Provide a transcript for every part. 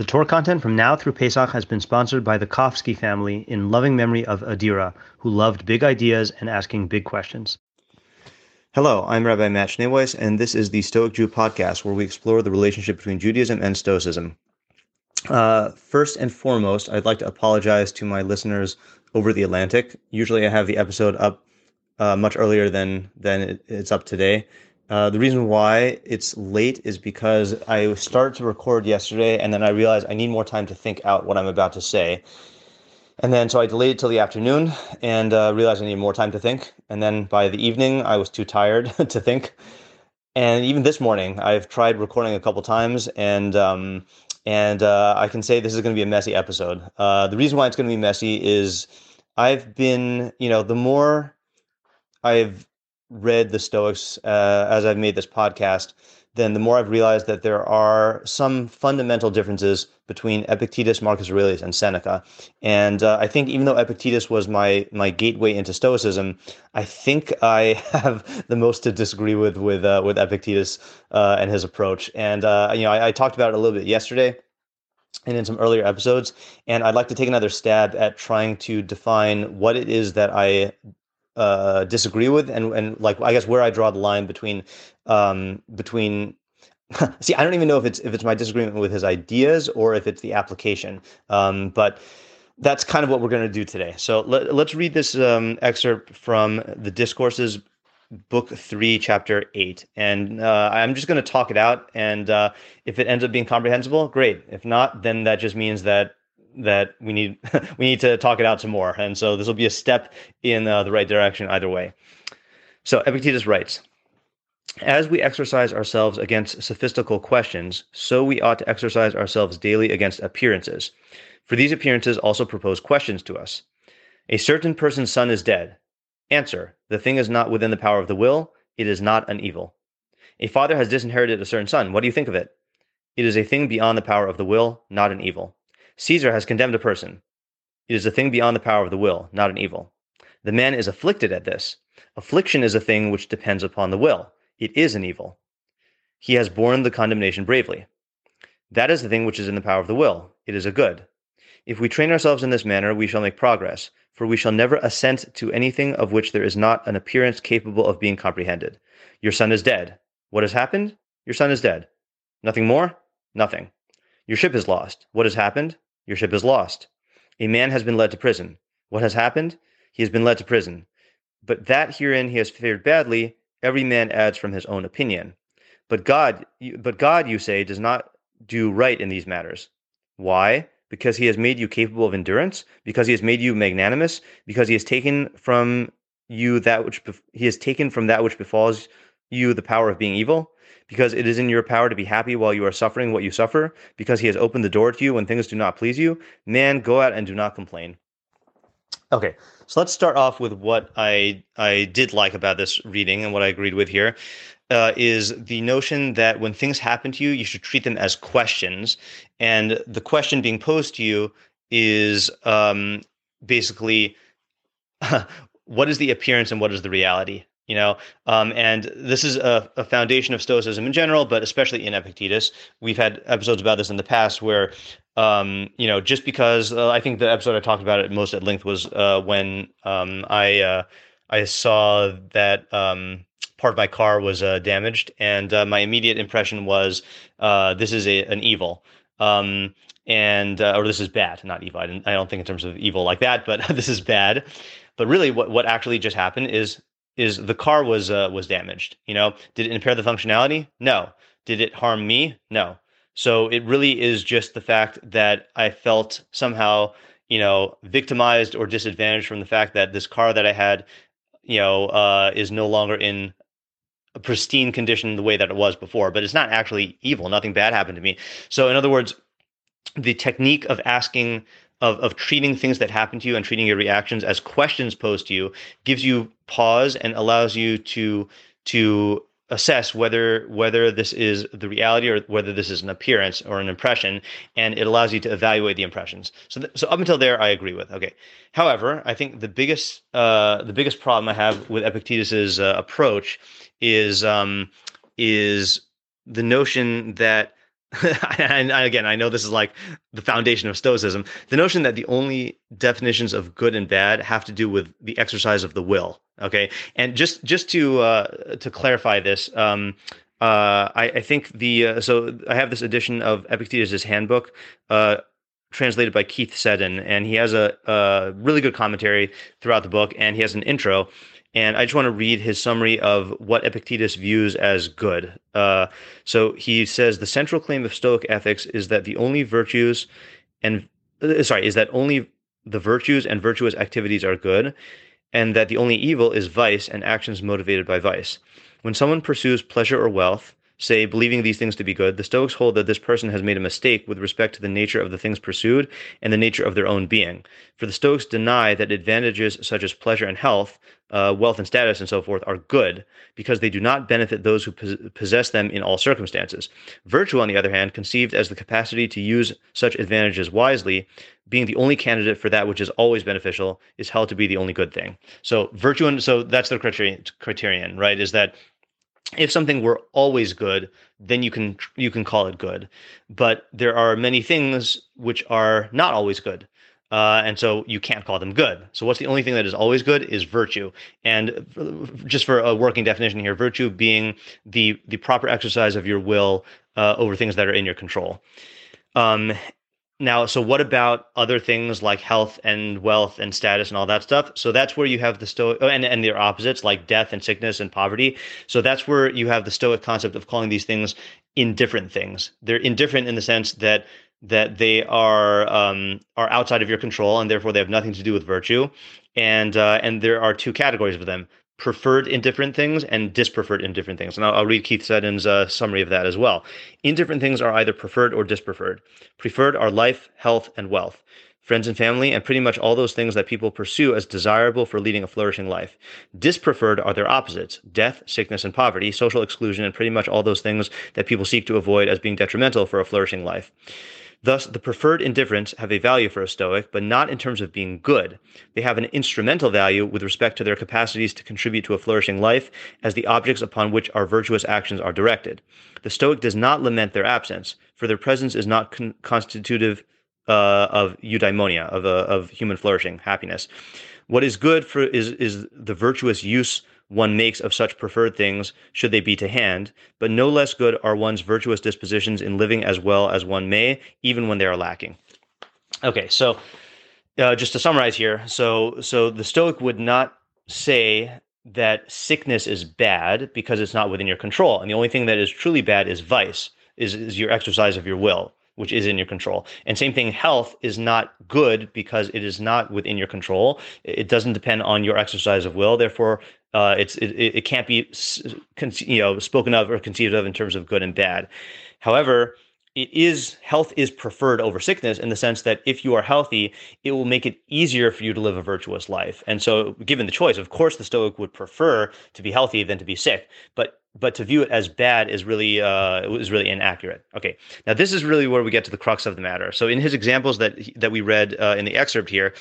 The Torah content from now through Pesach has been sponsored by the Kofsky family in loving memory of Adira, who loved big ideas and asking big questions. Hello, I'm Rabbi Matt Schneeweiss, and this is the Stoic Jew podcast, where we explore the relationship between Judaism and Stoicism. Uh, first and foremost, I'd like to apologize to my listeners over the Atlantic. Usually, I have the episode up uh, much earlier than than it's up today. Uh, the reason why it's late is because I started to record yesterday and then I realized I need more time to think out what I'm about to say. And then so I delayed it till the afternoon and uh, realized I need more time to think. And then by the evening, I was too tired to think. And even this morning, I've tried recording a couple times and um, and uh, I can say this is going to be a messy episode. Uh, the reason why it's going to be messy is I've been, you know, the more I've read the Stoics uh, as I've made this podcast, then the more I've realized that there are some fundamental differences between Epictetus, Marcus Aurelius, and Seneca. And uh, I think even though Epictetus was my my gateway into Stoicism, I think I have the most to disagree with with uh, with Epictetus uh, and his approach. And uh, you know, I, I talked about it a little bit yesterday and in some earlier episodes. And I'd like to take another stab at trying to define what it is that I uh, disagree with, and and like I guess where I draw the line between um, between. See, I don't even know if it's if it's my disagreement with his ideas or if it's the application. Um, but that's kind of what we're going to do today. So let, us read this um, excerpt from the Discourses, book three, chapter eight, and uh, I'm just going to talk it out. And uh, if it ends up being comprehensible, great. If not, then that just means that that we need we need to talk it out some more. And so this will be a step in uh, the right direction either way. So Epictetus writes. As we exercise ourselves against sophistical questions, so we ought to exercise ourselves daily against appearances. For these appearances also propose questions to us. A certain person's son is dead. Answer The thing is not within the power of the will, it is not an evil. A father has disinherited a certain son. What do you think of it? It is a thing beyond the power of the will, not an evil. Caesar has condemned a person. It is a thing beyond the power of the will, not an evil. The man is afflicted at this. Affliction is a thing which depends upon the will. It is an evil. He has borne the condemnation bravely. That is the thing which is in the power of the will. It is a good. If we train ourselves in this manner, we shall make progress, for we shall never assent to anything of which there is not an appearance capable of being comprehended. Your son is dead. What has happened? Your son is dead. Nothing more? Nothing. Your ship is lost. What has happened? Your ship is lost. A man has been led to prison. What has happened? He has been led to prison. But that herein he has fared badly, every man adds from his own opinion. But God, but God, you say, does not do right in these matters. Why? Because he has made you capable of endurance, because he has made you magnanimous, because he has taken from you that which he has taken from that which befalls you the power of being evil because it is in your power to be happy while you are suffering what you suffer, because he has opened the door to you when things do not please you. Man, go out and do not complain. Okay, so let's start off with what I I did like about this reading and what I agreed with here. Uh, is the notion that when things happen to you, you should treat them as questions, and the question being posed to you is um, basically what is the appearance and what is the reality you know um, and this is a, a, foundation of stoicism in general but especially in epictetus. We've had episodes about this in the past where um, you know just because uh, i think the episode i talked about it most at length was uh, when um, i uh, i saw that um, part of my car was uh, damaged and uh, my immediate impression was uh, this is a, an evil. Um, and or this is bad not evil. I, I don't think in terms of evil like that but this is bad. But really what, what actually just happened is is the car was uh, was damaged. You know, did it impair the functionality? No. Did it harm me? No. So it really is just the fact that I felt somehow, you know, victimized or disadvantaged from the fact that this car that I had, you know, uh, is no longer in a pristine condition the way that it was before. But it's not actually evil. Nothing bad happened to me. So in other words, the technique of asking of, of treating things that happen to you and treating your reactions as questions posed to you gives you pause and allows you to to assess whether whether this is the reality or whether this is an appearance or an impression and it allows you to evaluate the impressions. So th- so up until there i agree with okay. However i think the biggest uh, the biggest problem i have with epictetus's uh, approach is um, is the notion that and again, I know this is like the foundation of Stoicism. The notion that the only definitions of good and bad have to do with the exercise of the will. Okay, and just just to uh, to clarify this, um, uh, I, I, think the uh, so I have this edition of Epictetus' Handbook. Uh, translated by Keith Seddon, and he has a, a really good commentary throughout the book, and he has an intro. And I just want to read his summary of what Epictetus views as good. Uh, so he says the central claim of Stoic ethics is that the only virtues and uh, sorry is that only the virtues and virtuous activities are good, and that the only evil is vice and actions motivated by vice. When someone pursues pleasure or wealth, say, believing these things to be good, the Stoics hold that this person has made a mistake with respect to the nature of the things pursued and the nature of their own being. For the Stoics deny that advantages such as pleasure and health, uh, wealth and status, and so forth are good because they do not benefit those who possess them in all circumstances. Virtue, on the other hand, conceived as the capacity to use such advantages wisely, being the only candidate for that which is always beneficial, is held to be the only good thing. So virtue, and so that's the criterion, criterion, right? Is that if something were always good then you can you can call it good but there are many things which are not always good uh, and so you can't call them good. So what's the only thing that is always good is virtue. And just for a working definition here, virtue being the the proper exercise of your will uh, over things that are in your control. Um, now, so what about other things like health and wealth and status and all that stuff? So that's where you have the stoic oh, and, and their opposites like death and sickness and poverty. So that's where you have the stoic concept of calling these things indifferent things. They're indifferent in the sense that that they are um, are outside of your control and therefore they have nothing to do with virtue. And uh, and there are two categories of them: preferred indifferent things and dispreferred indifferent things. And I'll, I'll read Keith Seddon's uh, summary of that as well. Indifferent things are either preferred or dispreferred. Preferred are life, health, and wealth, friends and family, and pretty much all those things that people pursue as desirable for leading a flourishing life. Dispreferred are their opposites death, sickness, and poverty, social exclusion, and pretty much all those things that people seek to avoid as being detrimental for a flourishing life. Thus, the preferred indifferents have a value for a Stoic, but not in terms of being good. They have an instrumental value with respect to their capacities to contribute to a flourishing life as the objects upon which our virtuous actions are directed. The Stoic does not lament their absence, for their presence is not con- constitutive uh, of eudaimonia, of, uh, of human flourishing, happiness. What is good for is, is the virtuous use one makes of such preferred things should they be to hand, but no less good are one's virtuous dispositions in living as well as one may, even when they are lacking. Okay, so uh, just to summarize here, so so the Stoic would not say that sickness is bad because it's not within your control, and the only thing that is truly bad is vice, is, is your exercise of your will which is in your control. And same thing, health is not good because it is not within your control. It doesn't depend on your exercise of will. Therefore, uh, it's it, it can't be you know spoken of or conceived of in terms of good and bad. However, it is health is preferred over sickness in the sense that if you are healthy, it will make it easier for you to live a virtuous life. And so, given the choice, of course, the Stoic would prefer to be healthy than to be sick. But but to view it as bad is really uh, is really inaccurate. Okay, now this is really where we get to the crux of the matter. So in his examples that that we read uh, in the excerpt here,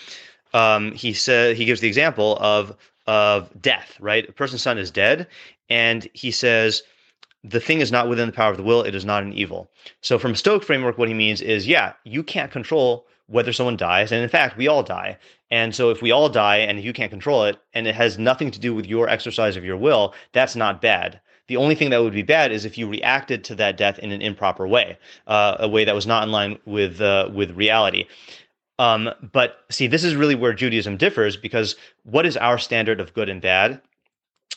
um, he said he gives the example of of death, right? A person's son is dead, and he says, the thing is not within the power of the will, it is not an evil. So, from Stoic framework, what he means is, yeah, you can't control whether someone dies. And in fact, we all die. And so, if we all die and you can't control it, and it has nothing to do with your exercise of your will, that's not bad. The only thing that would be bad is if you reacted to that death in an improper way, uh, a way that was not in line with uh, with reality. Um, but see, this is really where Judaism differs because what is our standard of good and bad?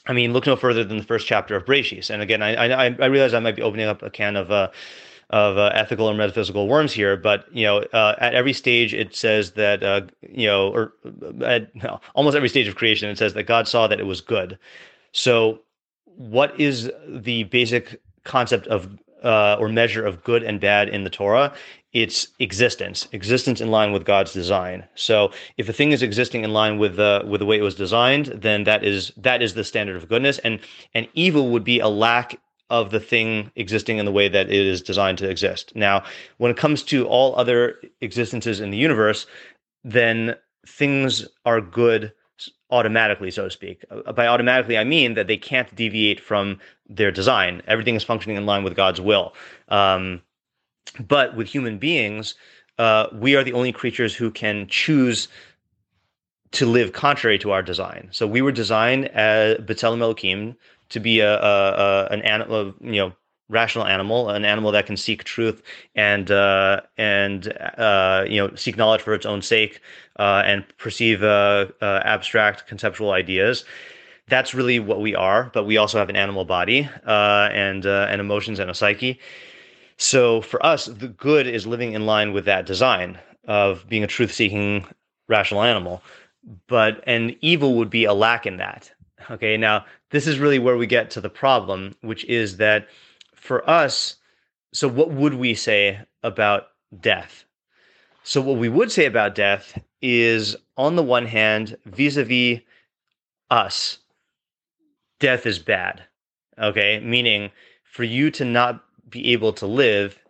I mean, look no further than the first chapter of Bereshit. And again, I, I, I realize I might be opening up a can of uh, of uh, ethical or metaphysical worms here, but you know, uh, at every stage it says that uh, you know, or uh, at no, almost every stage of creation it says that God saw that it was good. So, what is the basic concept of uh, or measure of good and bad in the Torah? its existence, existence in line with God's design. So if a thing is existing in line with the with the way it was designed, then that is that is the standard of goodness. And and evil would be a lack of the thing existing in the way that it is designed to exist. Now, when it comes to all other existences in the universe, then things are good automatically, so to speak. Uh, by automatically, I mean that they can't deviate from their design. Everything is functioning in line with God's will. Um, but with human beings, uh, we are the only creatures who can choose to live contrary to our design. So we were designed as B'Tselem Elohim to be a, a, a an animal, you know, rational animal, an animal that can seek truth and uh, and uh, you know seek knowledge for its own sake uh, and perceive uh, uh, abstract conceptual ideas. That's really what we are, but we also have an animal body uh, and and emotions and a psyche. So for us, the good is living in line with that design of being a truth-seeking rational animal. But and evil would be a lack in that. Okay, now this is really where we get to the problem, which is that for us, so what would we say about death? So what we would say about death is on the one hand, vis-a-vis us, death is bad. Okay, meaning for you to not be able to live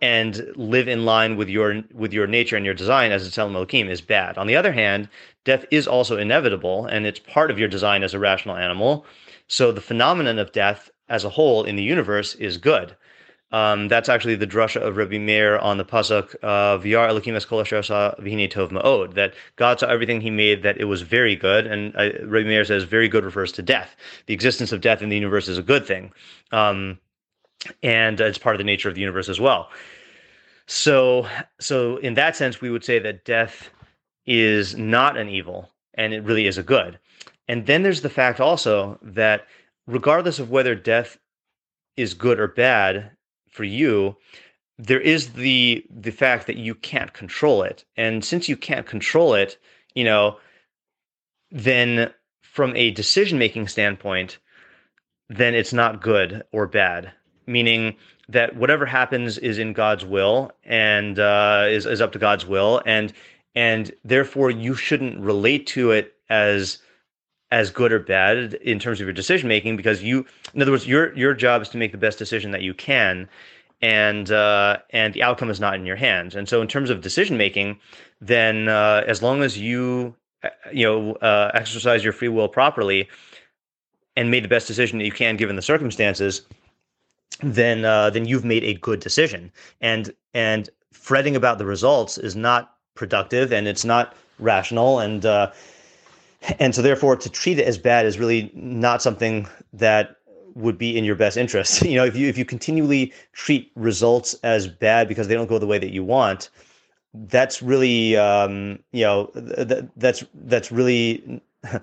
and live in line with your with your nature and your design as a Tzelem Elohim is bad. On the other hand, death is also inevitable and it's part of your design as a rational animal. So the phenomenon of death as a whole in the universe is good. Um, that's actually the drasha of Rabbi Meir on the pasuk of Yar Elohim Es Kol V'Hine Tov Ma'od. That God saw everything He made that it was very good, and uh, Rabbi Meir says very good refers to death. The existence of death in the universe is a good thing. Um, and it's part of the nature of the universe as well. So, so in that sense, we would say that death is not an evil, and it really is a good. And then there's the fact also that regardless of whether death is good or bad for you, there is the the fact that you can't control it. And since you can't control it, you know, then from a decision making standpoint, then it's not good or bad meaning that whatever happens is in God's will and uh, is is up to God's will, and and therefore you shouldn't relate to it as as good or bad in terms of your decision making because you in other words your your job is to make the best decision that you can and uh, and the outcome is not in your hands and so in terms of decision making then uh, as long as you uh, you know uh, exercise your free will properly and made the best decision that you can given the circumstances then uh, then you've made a good decision. And and fretting about the results is not productive and it's not rational and uh, and so therefore to treat it as bad is really not something that would be in your best interest. You know, if you if you continually treat results as bad because they don't go the way that you want, that's really um, you know th- that's that's really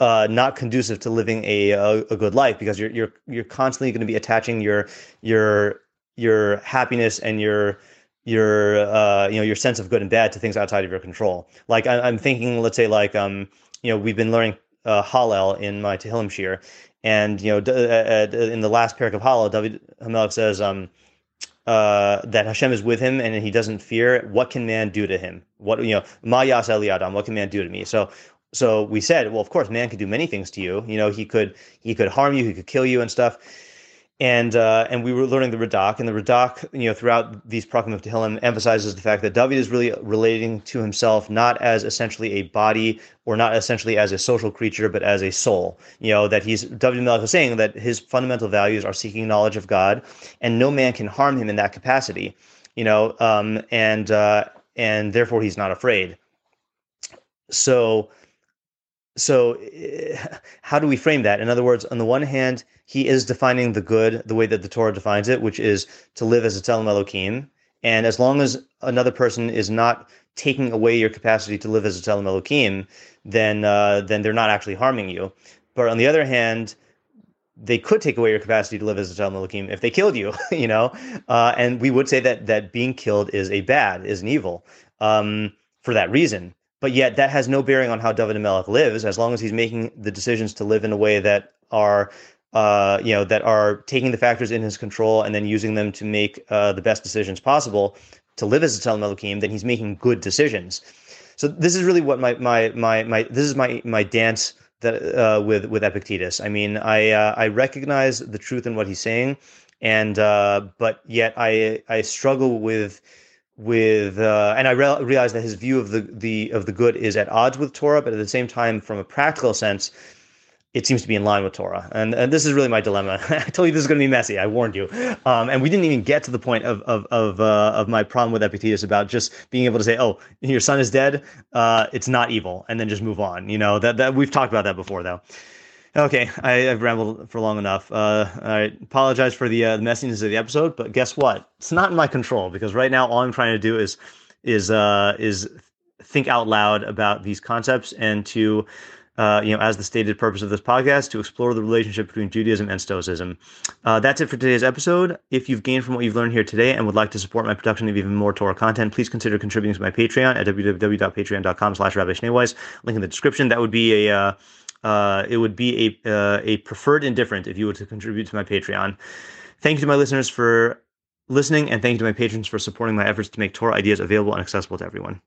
uh, not conducive to living a, a, a good life because you're you're you're constantly going to be attaching your your your happiness and your your uh, you know your sense of good and bad to things outside of your control. Like I, am thinking, let's say like um you know we've been learning uh, Hallel in my Tehillim shiur, and you know d- uh, uh in the last parak of Hallel, David says um uh, that Hashem is with him and he doesn't fear. What can man do to him? What you know, Ma Yas Adam? What can man do to me? So so we said, well, of course, man could do many things to you. You know, he could he could harm you, he could kill you and stuff. And uh, and we were learning the Radak, and the Radak, you know, throughout these Prakim of Tehillim emphasizes the fact that David is really relating to himself not as essentially a body or not essentially as a social creature, but as a soul. You know, that he's David Melech is saying that his fundamental values are seeking knowledge of God, and no man can harm him in that capacity. You know, um, and uh, and therefore he's not afraid. So so how do we frame that? In other words on the one hand he is defining the good the way that the torah defines it which is to live as a tzelem elokim and as long as another person is not taking away your capacity to live as a tzelem elokim then uh, then they're not actually harming you. But on the other hand they could take away your capacity to live as a tzelem elokim if they killed you you know? Uh, and we would say that that being killed is a bad is an evil um, for that reason but yet that has no bearing on how David Melech lives, as long as he's making the decisions to live in a way that are, uh, you know, that are taking the factors in his control and then using them to make uh, the best decisions possible to live as a Tzelem Elohim, then he's making good decisions. So this is really what my my my my this is my my dance that uh, with with Epictetus. I mean, I uh, I recognize the truth in what he's saying, and uh, but yet I I struggle with with uh, and I re- realize that his view of the the of the good is at odds with Torah, but at the same time, from a practical sense, it seems to be in line with Torah. And, and this is really my dilemma. I told you this is going to be messy. I warned you. Um, and we didn't even get to the point of of of, uh, of my problem with Epictetus about just being able to say, "Oh, your son is dead. Uh, it's not evil," and then just move on. You know that that we've talked about that before, though. Okay, I, have rambled for long enough. Uh, I apologize for the, uh, messiness of the episode, but guess what? It's not in my control because right now all I'm trying to do is is uh, is think out loud about these concepts and to uh, you know, as the stated purpose of this podcast, to explore the relationship between Judaism and Stoicism. Uh, that's it for today's episode. If you've gained from what you've learned here today and would like to support my production of even more Torah content, please consider contributing to my Patreon at www.patreon.com slash Rabbi. Link in the description. That would be a, uh, uh, it would be a, uh, a preferred indifferent if you were to contribute to my Patreon. Thank you to my listeners for listening, and thank you to my patrons for supporting my efforts to make Torah ideas available and accessible to everyone.